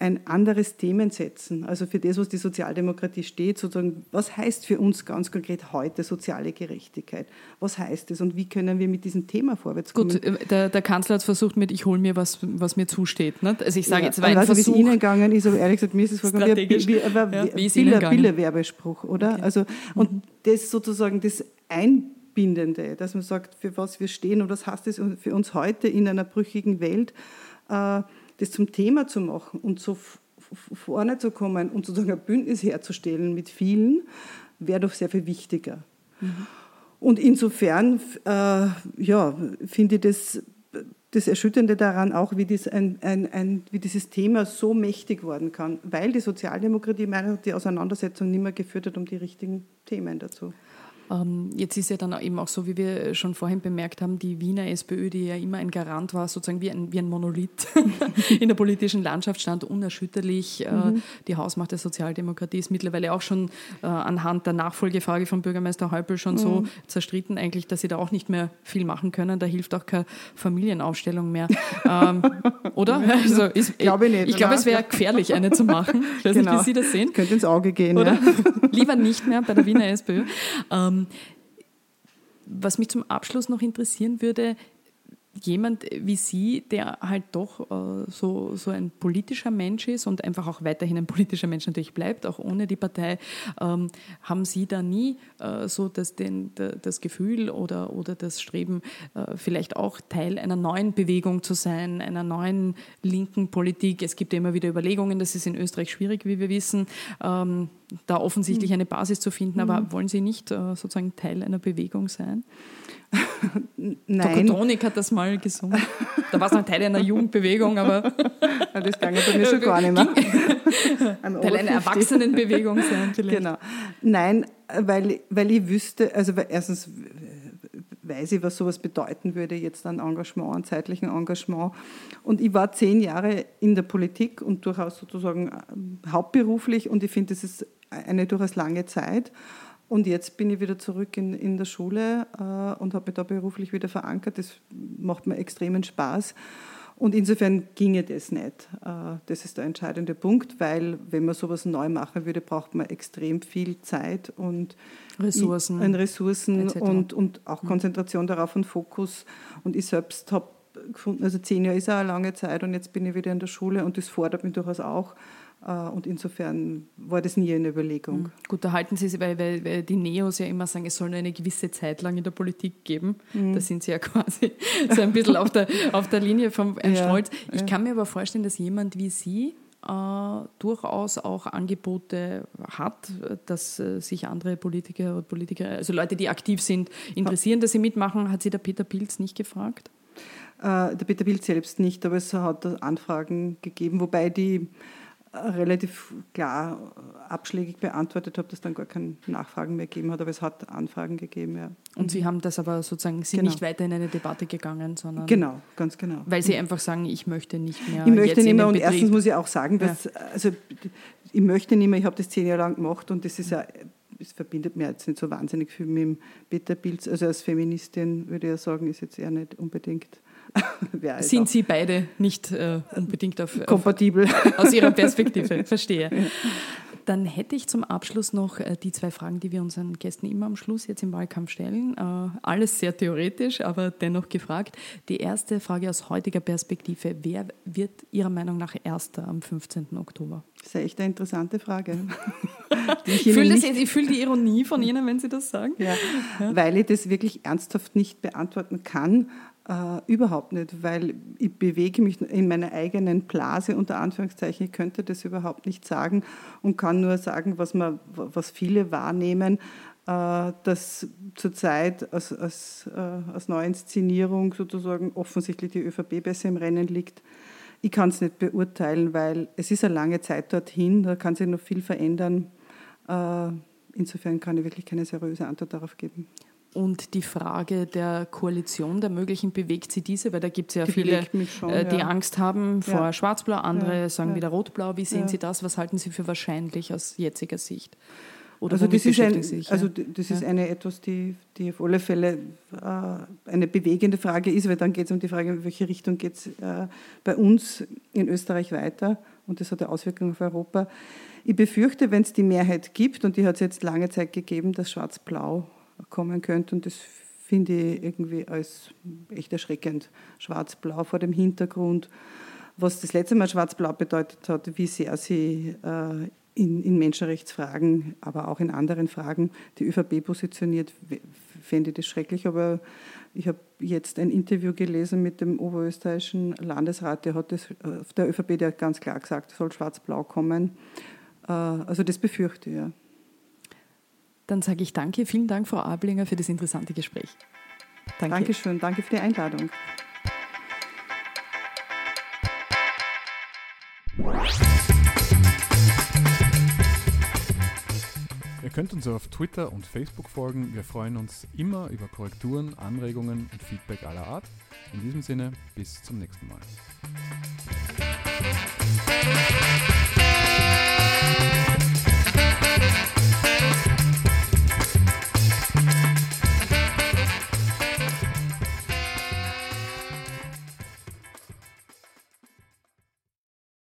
ein anderes Themen setzen. Also für das, was die Sozialdemokratie steht, sozusagen, was heißt für uns ganz konkret heute soziale Gerechtigkeit? Was heißt es und wie können wir mit diesem Thema vorwärts kommen? Gut, äh, der, der Kanzler hat versucht mit, ich hole mir was, was mir zusteht. Ne? Also ich sage ja, jetzt, war ein also. Wie es Ihnen gegangen ist, aber ehrlich gesagt, mir ist es vorgegangen, wie, wie, wie, wie, Bille, Werbespruch, oder? Okay. Also, und mhm. das sozusagen, das ein Bindende, dass man sagt, für was wir stehen und was heißt es für uns heute in einer brüchigen Welt, äh, das zum Thema zu machen und so vorne zu kommen und sozusagen ein Bündnis herzustellen mit vielen, wäre doch sehr viel wichtiger. Mhm. Und insofern äh, ja, finde ich das, das Erschütternde daran auch, wie, dies ein, ein, ein, wie dieses Thema so mächtig worden kann, weil die Sozialdemokratie meiner die Auseinandersetzung nicht mehr geführt hat um die richtigen Themen dazu. Ähm, jetzt ist ja dann eben auch so, wie wir schon vorhin bemerkt haben, die Wiener SPÖ, die ja immer ein Garant war, sozusagen wie ein, wie ein Monolith in der politischen Landschaft stand, unerschütterlich. Äh, mhm. Die Hausmacht der Sozialdemokratie ist mittlerweile auch schon äh, anhand der Nachfolgefrage von Bürgermeister Häupl schon mhm. so zerstritten, eigentlich, dass sie da auch nicht mehr viel machen können. Da hilft auch keine Familienaufstellung mehr. ähm, oder? Also ist, glaube ich nicht. Ich glaube, es wäre gefährlich, eine zu machen. Ich weiß genau. nicht, wie Sie das sehen. Könnte ins Auge gehen. Oder? Ja. Lieber nicht mehr bei der Wiener SPÖ. Ähm, ähm, was mich zum Abschluss noch interessieren würde, jemand wie Sie, der halt doch äh, so, so ein politischer Mensch ist und einfach auch weiterhin ein politischer Mensch natürlich bleibt, auch ohne die Partei, ähm, haben Sie da nie äh, so das, den, das Gefühl oder, oder das Streben, äh, vielleicht auch Teil einer neuen Bewegung zu sein, einer neuen linken Politik? Es gibt ja immer wieder Überlegungen, das ist in Österreich schwierig, wie wir wissen, ähm, da offensichtlich mhm. eine Basis zu finden, aber mhm. wollen Sie nicht äh, sozusagen Teil einer Bewegung sein? Nein. Tokotronik hat das mal gesungen. Da war es noch Teil einer Jugendbewegung, aber. das ging bei mir schon gar nicht mehr. Teil einer Erwachsenenbewegung sein, vielleicht. Genau. Nein, weil, weil ich wüsste, also erstens weiß ich, was sowas bedeuten würde, jetzt ein Engagement, ein zeitlichen Engagement. Und ich war zehn Jahre in der Politik und durchaus sozusagen äh, hauptberuflich und ich finde, das ist eine durchaus lange Zeit. Und jetzt bin ich wieder zurück in, in der Schule äh, und habe mich da beruflich wieder verankert. Das macht mir extremen Spaß. Und insofern ginge das nicht. Äh, das ist der entscheidende Punkt, weil wenn man sowas neu machen würde, braucht man extrem viel Zeit und Ressourcen, und, Ressourcen und, und auch mhm. Konzentration darauf und Fokus. Und ich selbst habe gefunden, also zehn Jahre ist auch eine lange Zeit und jetzt bin ich wieder in der Schule und das fordert mich durchaus auch. Äh, und insofern war das nie eine Überlegung. Mhm. Gut, da halten Sie sich, weil, weil, weil, die Neos ja immer sagen, es soll nur eine gewisse Zeit lang in der Politik geben. Mhm. Da sind Sie ja quasi so ein bisschen auf der, auf der Linie von Herrn ja, Stolz. Ich ja. kann mir aber vorstellen, dass jemand wie Sie äh, durchaus auch Angebote hat, dass äh, sich andere Politiker und Politiker, also Leute, die aktiv sind, interessieren, dass sie mitmachen, hat sie der Peter Pilz nicht gefragt? Äh, der Peter Pilz selbst nicht, aber es hat Anfragen gegeben, wobei die relativ klar abschlägig beantwortet habe, dass dann gar keine Nachfragen mehr gegeben hat, aber es hat Anfragen gegeben, ja. Und Sie haben das aber sozusagen, sind genau. nicht weiter in eine Debatte gegangen, sondern... Genau, ganz genau. Weil Sie einfach sagen, ich möchte nicht mehr Ich möchte nicht mehr und Betrieb. erstens muss ich auch sagen, dass, ja. also ich möchte nicht mehr, ich habe das zehn Jahre lang gemacht und das ist ja es verbindet mir jetzt nicht so wahnsinnig viel mit dem Peter Pilz. Also als Feministin würde ich ja sagen, ist jetzt eher nicht unbedingt sind Sie beide nicht äh, unbedingt auf, kompatibel auf, aus Ihrer Perspektive? Verstehe. Dann hätte ich zum Abschluss noch äh, die zwei Fragen, die wir unseren Gästen immer am Schluss jetzt im Wahlkampf stellen. Äh, alles sehr theoretisch, aber dennoch gefragt. Die erste Frage aus heutiger Perspektive. Wer wird Ihrer Meinung nach Erster am 15. Oktober? Das ist echt eine interessante Frage. ich fühle fühl die Ironie von Ihnen, wenn Sie das sagen. Ja. Weil ich das wirklich ernsthaft nicht beantworten kann. Äh, überhaupt nicht, weil ich bewege mich in meiner eigenen Blase, unter Anführungszeichen. Ich könnte das überhaupt nicht sagen und kann nur sagen, was, man, was viele wahrnehmen, äh, dass zurzeit als, als, äh, als Neuinszenierung sozusagen offensichtlich die ÖVP besser im Rennen liegt. Ich kann es nicht beurteilen, weil es ist eine lange Zeit dorthin, da kann sich noch viel verändern. Äh, insofern kann ich wirklich keine seriöse Antwort darauf geben. Und die Frage der Koalition, der möglichen, bewegt Sie diese? Weil da gibt es ja die viele, schon, äh, die ja. Angst haben vor ja. Schwarz-Blau, andere ja. sagen wieder Rot-Blau. Wie sehen Sie das? Was halten Sie für wahrscheinlich aus jetziger Sicht? Oder also das, ist, ein, sich, also das ist eine etwas, die, die auf alle Fälle äh, eine bewegende Frage ist, weil dann geht es um die Frage, in welche Richtung geht es äh, bei uns in Österreich weiter und das hat eine Auswirkung auf Europa. Ich befürchte, wenn es die Mehrheit gibt, und die hat es jetzt lange Zeit gegeben, dass Schwarz-Blau kommen könnte. Und das finde ich irgendwie als echt erschreckend. Schwarz-Blau vor dem Hintergrund, was das letzte Mal Schwarz-Blau bedeutet hat, wie sehr sie äh, in, in, Menschenrechtsfragen, aber auch in anderen Fragen die ÖVP positioniert, fände ich das schrecklich. Aber ich habe jetzt ein Interview gelesen mit dem oberösterreichischen Landesrat, der hat das, äh, der ÖVP, der hat ganz klar gesagt, es soll schwarz-blau kommen. Äh, also das befürchte ich, ja. Dann sage ich danke. Vielen Dank, Frau Ablinger, für das interessante Gespräch. Danke. Dankeschön. Danke für die Einladung. Ihr könnt uns auf Twitter und Facebook folgen. Wir freuen uns immer über Korrekturen, Anregungen und Feedback aller Art. In diesem Sinne, bis zum nächsten Mal.